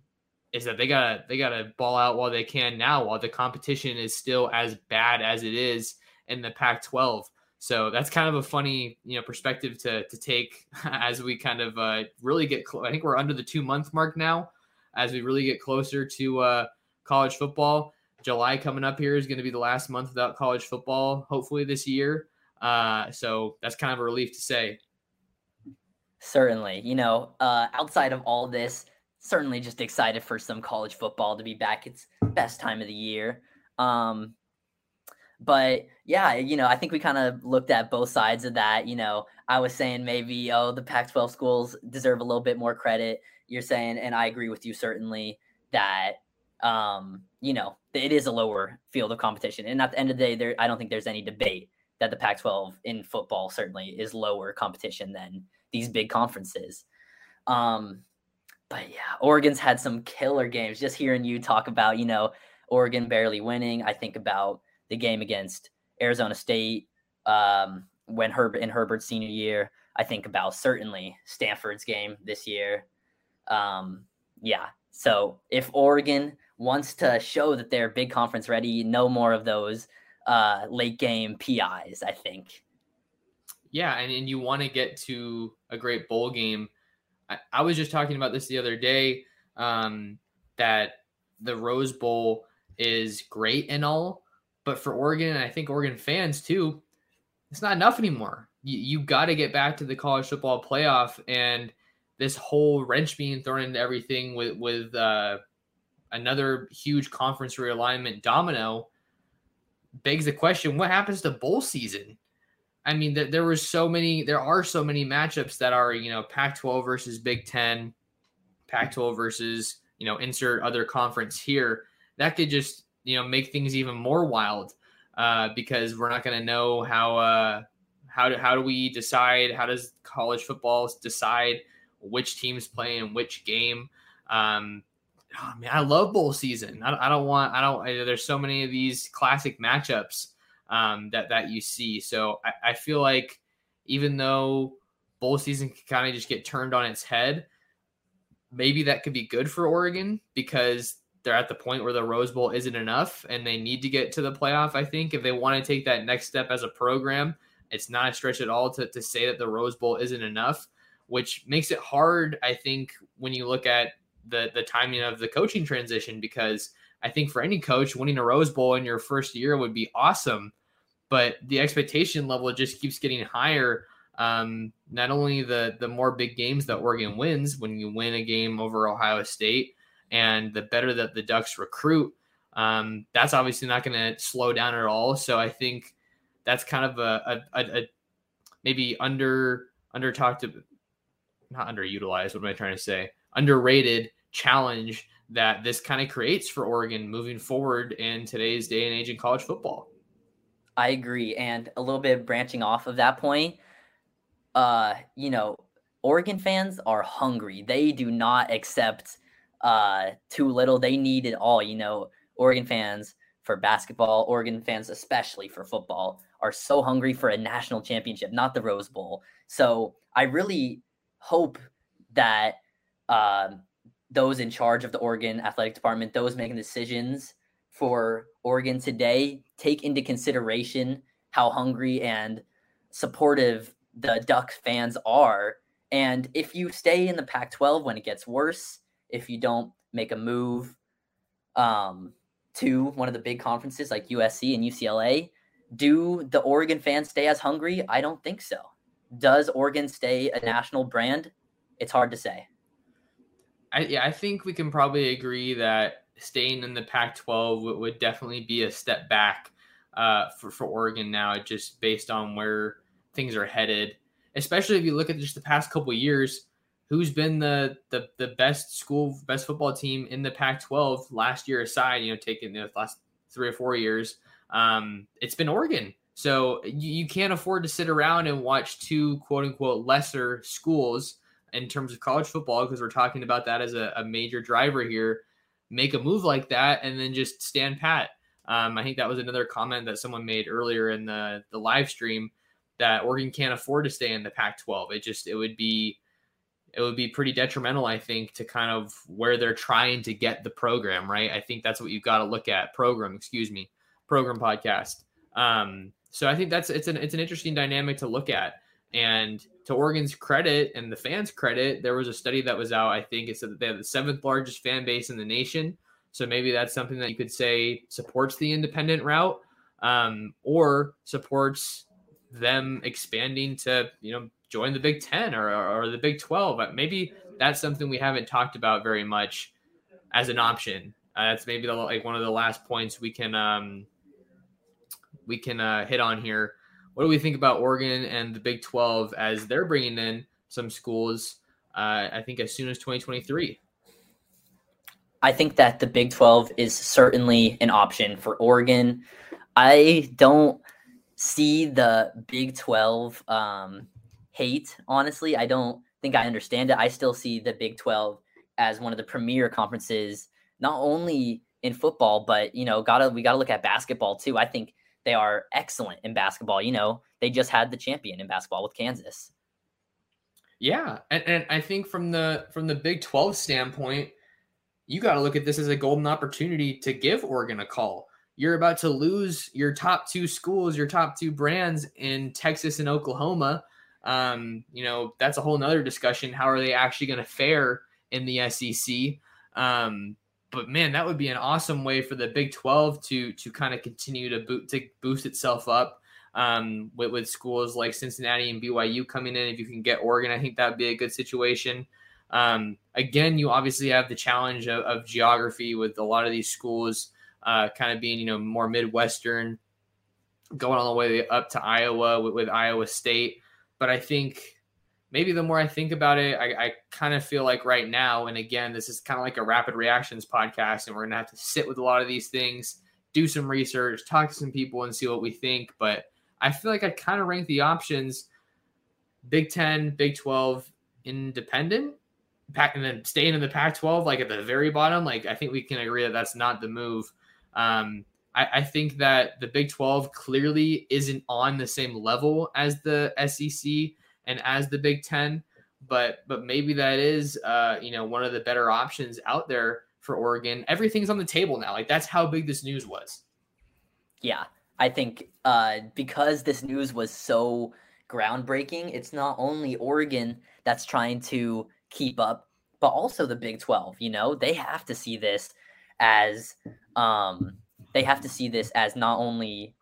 B: is that they gotta they gotta ball out while they can now while the competition is still as bad as it is in the Pac-12. So that's kind of a funny you know perspective to to take as we kind of uh, really get. I think we're under the two month mark now as we really get closer to uh, college football. July coming up here is going to be the last month without college football, hopefully this year. Uh, so that's kind of a relief to say.
C: Certainly, you know, uh, outside of all this, certainly just excited for some college football to be back. It's best time of the year. Um, but yeah, you know, I think we kind of looked at both sides of that. You know, I was saying maybe, oh, the Pac 12 schools deserve a little bit more credit. You're saying, and I agree with you certainly, that, um, you know, it is a lower field of competition. And at the end of the day, there, I don't think there's any debate that the Pac 12 in football certainly is lower competition than these big conferences. Um, but yeah, Oregon's had some killer games. Just hearing you talk about, you know, Oregon barely winning, I think about the game against Arizona State um, when Herbert in Herbert's senior year. I think about certainly Stanford's game this year. Um, yeah. So if Oregon wants to show that they're big conference ready, no more of those uh, late game PIs, I think.
B: Yeah, and, and you want to get to a great bowl game. I, I was just talking about this the other day um, that the Rose Bowl is great and all, but for Oregon, and I think Oregon fans too, it's not enough anymore. You, you got to get back to the college football playoff, and this whole wrench being thrown into everything with with uh, another huge conference realignment domino begs the question: What happens to bowl season? I mean, there, there was so many. There are so many matchups that are you know Pac-12 versus Big Ten, Pac-12 versus you know insert other conference here. That could just you know make things even more wild uh, because we're not going to know how uh, how do how do we decide how does college football decide which teams play in which game. Um, oh, man, I love bowl season. I, I don't want I don't. There's so many of these classic matchups um, that that you see. So I, I feel like even though bowl season can kind of just get turned on its head, maybe that could be good for Oregon because they're at the point where the Rose Bowl isn't enough and they need to get to the playoff. I think if they want to take that next step as a program, it's not a stretch at all to, to say that the Rose Bowl isn't enough, which makes it hard, I think, when you look at the the timing of the coaching transition, because I think for any coach, winning a Rose Bowl in your first year would be awesome. But the expectation level just keeps getting higher. Um, not only the the more big games that Oregon wins, when you win a game over Ohio State, and the better that the Ducks recruit, um, that's obviously not going to slow down at all. So I think that's kind of a, a, a, a maybe under under talked to, not underutilized. What am I trying to say? Underrated challenge that this kind of creates for Oregon moving forward in today's day and age in college football.
C: I agree, and a little bit branching off of that point. Uh, you know, Oregon fans are hungry. They do not accept uh, too little. They need it all. You know, Oregon fans for basketball, Oregon fans especially for football are so hungry for a national championship, not the Rose Bowl. So I really hope that uh, those in charge of the Oregon athletic department, those making decisions for Oregon today, take into consideration how hungry and supportive the Ducks fans are. And if you stay in the Pac 12 when it gets worse, if you don't make a move um, to one of the big conferences like USC and UCLA, Do the Oregon fans stay as hungry? I don't think so. Does Oregon stay a national brand? It's hard to say.
B: I, yeah, I think we can probably agree that staying in the Pac-12 would, would definitely be a step back uh, for for Oregon now, just based on where things are headed. Especially if you look at just the past couple years, who's been the, the the best school, best football team in the Pac-12 last year aside, you know, taking the last three or four years, um, it's been Oregon. So you, you can't afford to sit around and watch two quote unquote lesser schools in terms of college football because we're talking about that as a, a, major driver here. Make a move like that and then just stand pat. Um, I think that was another comment that someone made earlier in the the live stream that Oregon can't afford to stay in the Pac-12. It just it would be it would be pretty detrimental, I think, to kind of where they're trying to get the program, right? I think that's what you've got to look at. Program, excuse me, program podcast. Um, so I think that's it's an it's an interesting dynamic to look at. And to Oregon's credit and the fans' credit, there was a study that was out. I think it said that they have the seventh largest fan base in the nation. So maybe that's something that you could say supports the independent route, um, or supports them expanding to you know join the Big Ten or, or, the Big Twelve. Maybe that's something we haven't talked about very much as an option. Uh, that's maybe the, like one of the last points we can um, we can uh, hit on here. What do we think about Oregon and the Big 12 as they're bringing in some schools? Uh, I think as soon as 2023.
C: I think that the Big 12 is certainly an option for Oregon. I don't see the Big 12 um, hate, honestly. I don't think I understand it. I still see the Big 12 as one of the premier conferences, not only in football, but you know, gotta we gotta look at basketball too. I think they are excellent in basketball. You know, they just had the champion in basketball with Kansas.
B: Yeah, and, and I think from the from the Big 12 standpoint, you got to look at this as a golden opportunity to give Oregon a call. You're about to lose your top two schools, your top two brands in Texas and Oklahoma. Um, you know, that's a whole nother discussion. How are they actually going to fare in the SEC? Um, but man, that would be an awesome way for the Big 12 to to kind of continue to boot to boost itself up um, with, with schools like Cincinnati and BYU coming in. If you can get Oregon, I think that would be a good situation. Um, again, you obviously have the challenge of, of geography with a lot of these schools uh, kind of being you know more Midwestern, going all the way up to Iowa with, with Iowa State. But I think maybe the more I think about it, I, I kind of feel like right now, and again, this is kind of like a rapid reactions podcast, and we're gonna have to sit with a lot of these things, do some research, talk to some people, and see what we think. But I feel like I kind of rank the options: Big Ten, Big Twelve, Independent, Pac, and then staying in the Pac-12, like at the very bottom. Like I think we can agree that that's not the move. Um, I think that the Big 12 clearly isn't on the same level as the SEC and as the Big Ten. But but maybe that is uh, you know one of the better options out there for Oregon. Everything's on the table now. Like that's how big this news was.
C: Yeah, I think uh, because this news was so groundbreaking, it's not only Oregon that's trying to keep up, but also the Big 12. You know, they have to see this as um, they have to see this as not only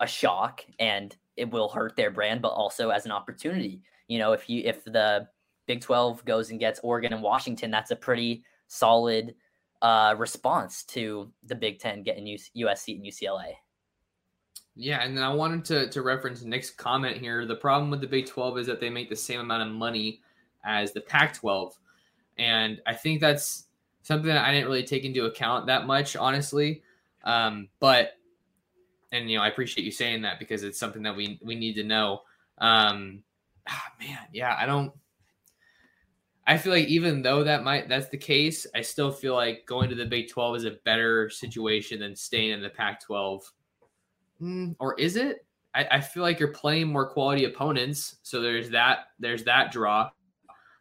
C: a shock and it will hurt their brand, but also as an opportunity. You know, if you if the Big 12 goes and gets Oregon and Washington, that's a pretty solid uh, response to the Big Ten getting USC and UCLA.
B: Yeah, and then I wanted to to reference Nick's comment here. The problem with the Big 12 is that they make the same amount of money as the Pac 12. And I think that's something that I didn't really take into account that much, honestly. Um, but and you know I appreciate you saying that because it's something that we we need to know. Um, ah, man, yeah, I don't. I feel like even though that might that's the case, I still feel like going to the Big Twelve is a better situation than staying in the Pac twelve. Mm, or is it? I, I feel like you're playing more quality opponents, so there's that there's that draw.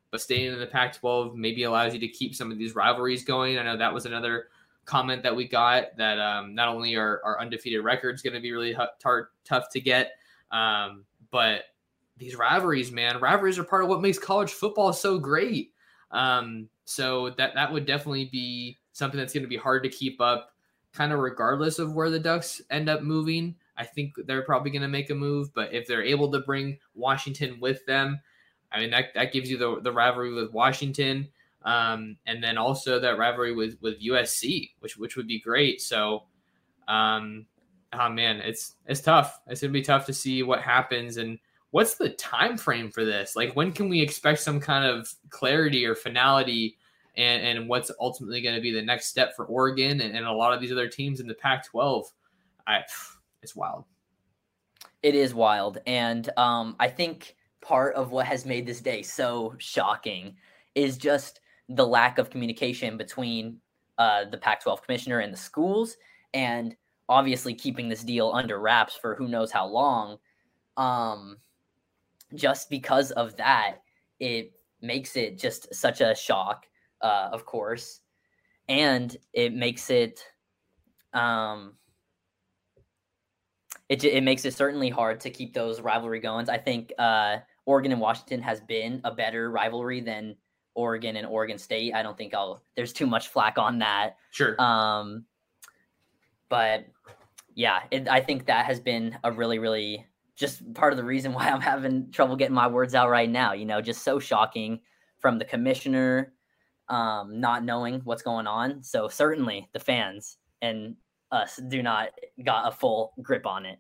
B: But staying in the Pac twelve maybe allows you to keep some of these rivalries going. I know that was another comment that we got that um, not only are our undefeated records going to be really tough to get, um, but these rivalries, man, rivalries are part of what makes college football so great. Um, so that that would definitely be something that's going to be hard to keep up, kind of regardless of where the Ducks end up moving. I think they're probably going to make a move. But if they're able to bring Washington with them, I mean that that gives you the the rivalry with Washington, um, and then also that rivalry with with USC, which which would be great. So, um, oh man, it's it's tough. It's gonna be tough to see what happens and what's the time frame for this. Like, when can we expect some kind of clarity or finality? And, and what's ultimately going to be the next step for Oregon and, and a lot of these other teams in the Pac-12? I, it's wild.
C: It is wild, and um, I think part of what has made this day so shocking is just the lack of communication between uh, the Pac 12 commissioner and the schools, and obviously keeping this deal under wraps for who knows how long. Um, just because of that, it makes it just such a shock, uh, of course, and it makes it. Um, it, it makes it certainly hard to keep those rivalry going. I think uh, Oregon and Washington has been a better rivalry than Oregon and Oregon State. I don't think I'll there's too much flack on that.
B: Sure.
C: Um, but yeah, it, I think that has been a really, really just part of the reason why I'm having trouble getting my words out right now. You know, just so shocking from the commissioner um, not knowing what's going on. So certainly the fans and us do not got a full grip on it.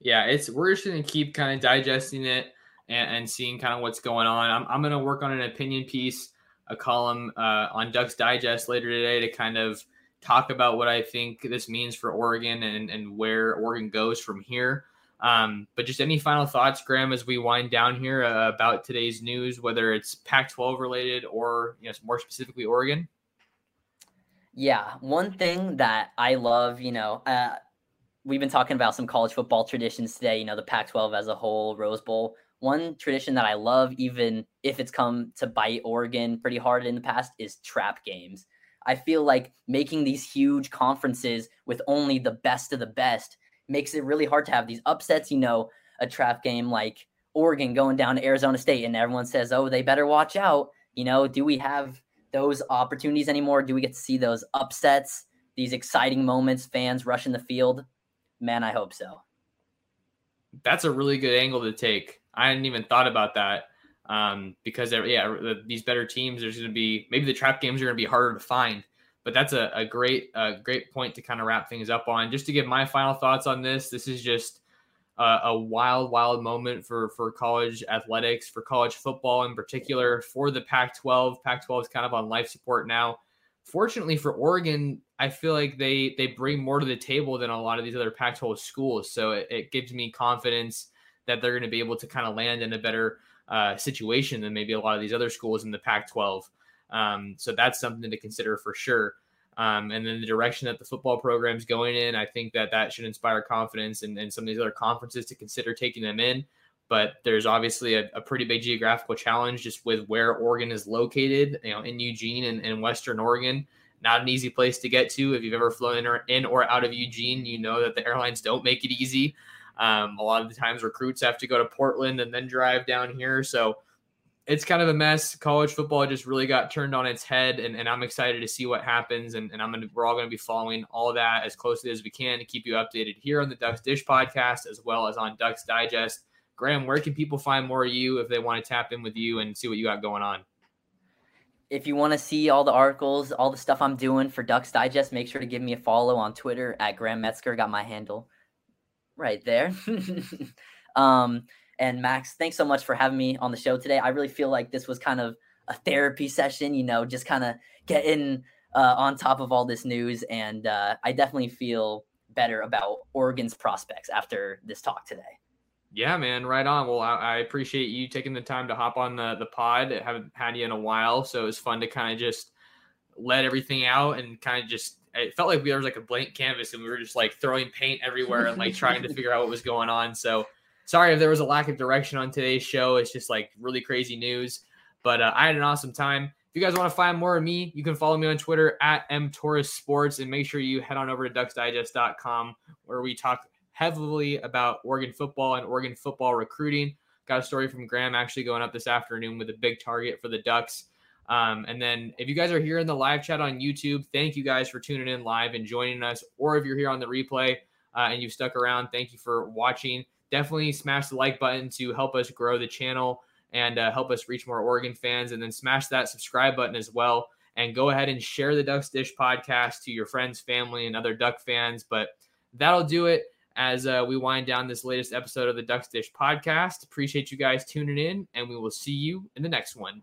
B: Yeah, it's we're just gonna keep kind of digesting it and, and seeing kind of what's going on. I'm I'm gonna work on an opinion piece, a column uh, on Ducks Digest later today to kind of talk about what I think this means for Oregon and, and where Oregon goes from here. Um, but just any final thoughts, Graham, as we wind down here uh, about today's news, whether it's Pac-12 related or you know more specifically Oregon.
C: Yeah, one thing that I love, you know, uh, we've been talking about some college football traditions today, you know, the Pac 12 as a whole, Rose Bowl. One tradition that I love, even if it's come to bite Oregon pretty hard in the past, is trap games. I feel like making these huge conferences with only the best of the best makes it really hard to have these upsets. You know, a trap game like Oregon going down to Arizona State, and everyone says, oh, they better watch out. You know, do we have those opportunities anymore? Do we get to see those upsets, these exciting moments, fans rushing the field? Man, I hope so.
B: That's a really good angle to take. I hadn't even thought about that um, because yeah, these better teams. There's going to be maybe the trap games are going to be harder to find, but that's a, a great a great point to kind of wrap things up on. Just to give my final thoughts on this, this is just uh, a wild, wild moment for for college athletics, for college football in particular, for the Pac-12. Pac-12 is kind of on life support now. Fortunately for Oregon, I feel like they they bring more to the table than a lot of these other Pac-12 schools. So it, it gives me confidence that they're going to be able to kind of land in a better uh, situation than maybe a lot of these other schools in the Pac-12. Um, so that's something to consider for sure. Um, and then the direction that the football program is going in, I think that that should inspire confidence and, some of these other conferences to consider taking them in. But there's obviously a, a, pretty big geographical challenge just with where Oregon is located, you know, in Eugene and, and Western Oregon. Not an easy place to get to. If you've ever flown in or, in or out of Eugene, you know that the airlines don't make it easy. Um, a lot of the times recruits have to go to Portland and then drive down here. So it's kind of a mess. College football just really got turned on its head, and, and I'm excited to see what happens. And, and I'm gonna we're all gonna be following all that as closely as we can to keep you updated here on the Ducks Dish podcast as well as on Ducks Digest. Graham, where can people find more of you if they want to tap in with you and see what you got going on?
C: If you want to see all the articles, all the stuff I'm doing for Ducks Digest, make sure to give me a follow on Twitter at Graham Metzger. Got my handle right there. um, and Max, thanks so much for having me on the show today. I really feel like this was kind of a therapy session, you know, just kind of getting uh, on top of all this news. And uh, I definitely feel better about Oregon's prospects after this talk today.
B: Yeah, man, right on. Well, I, I appreciate you taking the time to hop on the the pod. I haven't had you in a while, so it was fun to kind of just let everything out and kind of just it felt like we, there was like a blank canvas and we were just like throwing paint everywhere and like trying to figure out what was going on. So sorry if there was a lack of direction on today's show. It's just like really crazy news, but uh, I had an awesome time. If you guys want to find more of me, you can follow me on Twitter at mtorresports and make sure you head on over to ducksdigest.com where we talk heavily about Oregon football and Oregon football recruiting. Got a story from Graham actually going up this afternoon with a big target for the Ducks. Um, and then if you guys are here in the live chat on YouTube, thank you guys for tuning in live and joining us. Or if you're here on the replay, uh, and you've stuck around, thank you for watching. Definitely smash the like button to help us grow the channel and uh, help us reach more Oregon fans. And then smash that subscribe button as well. And go ahead and share the Ducks Dish podcast to your friends, family, and other Duck fans. But that'll do it as uh, we wind down this latest episode of the Ducks Dish podcast. Appreciate you guys tuning in, and we will see you in the next one.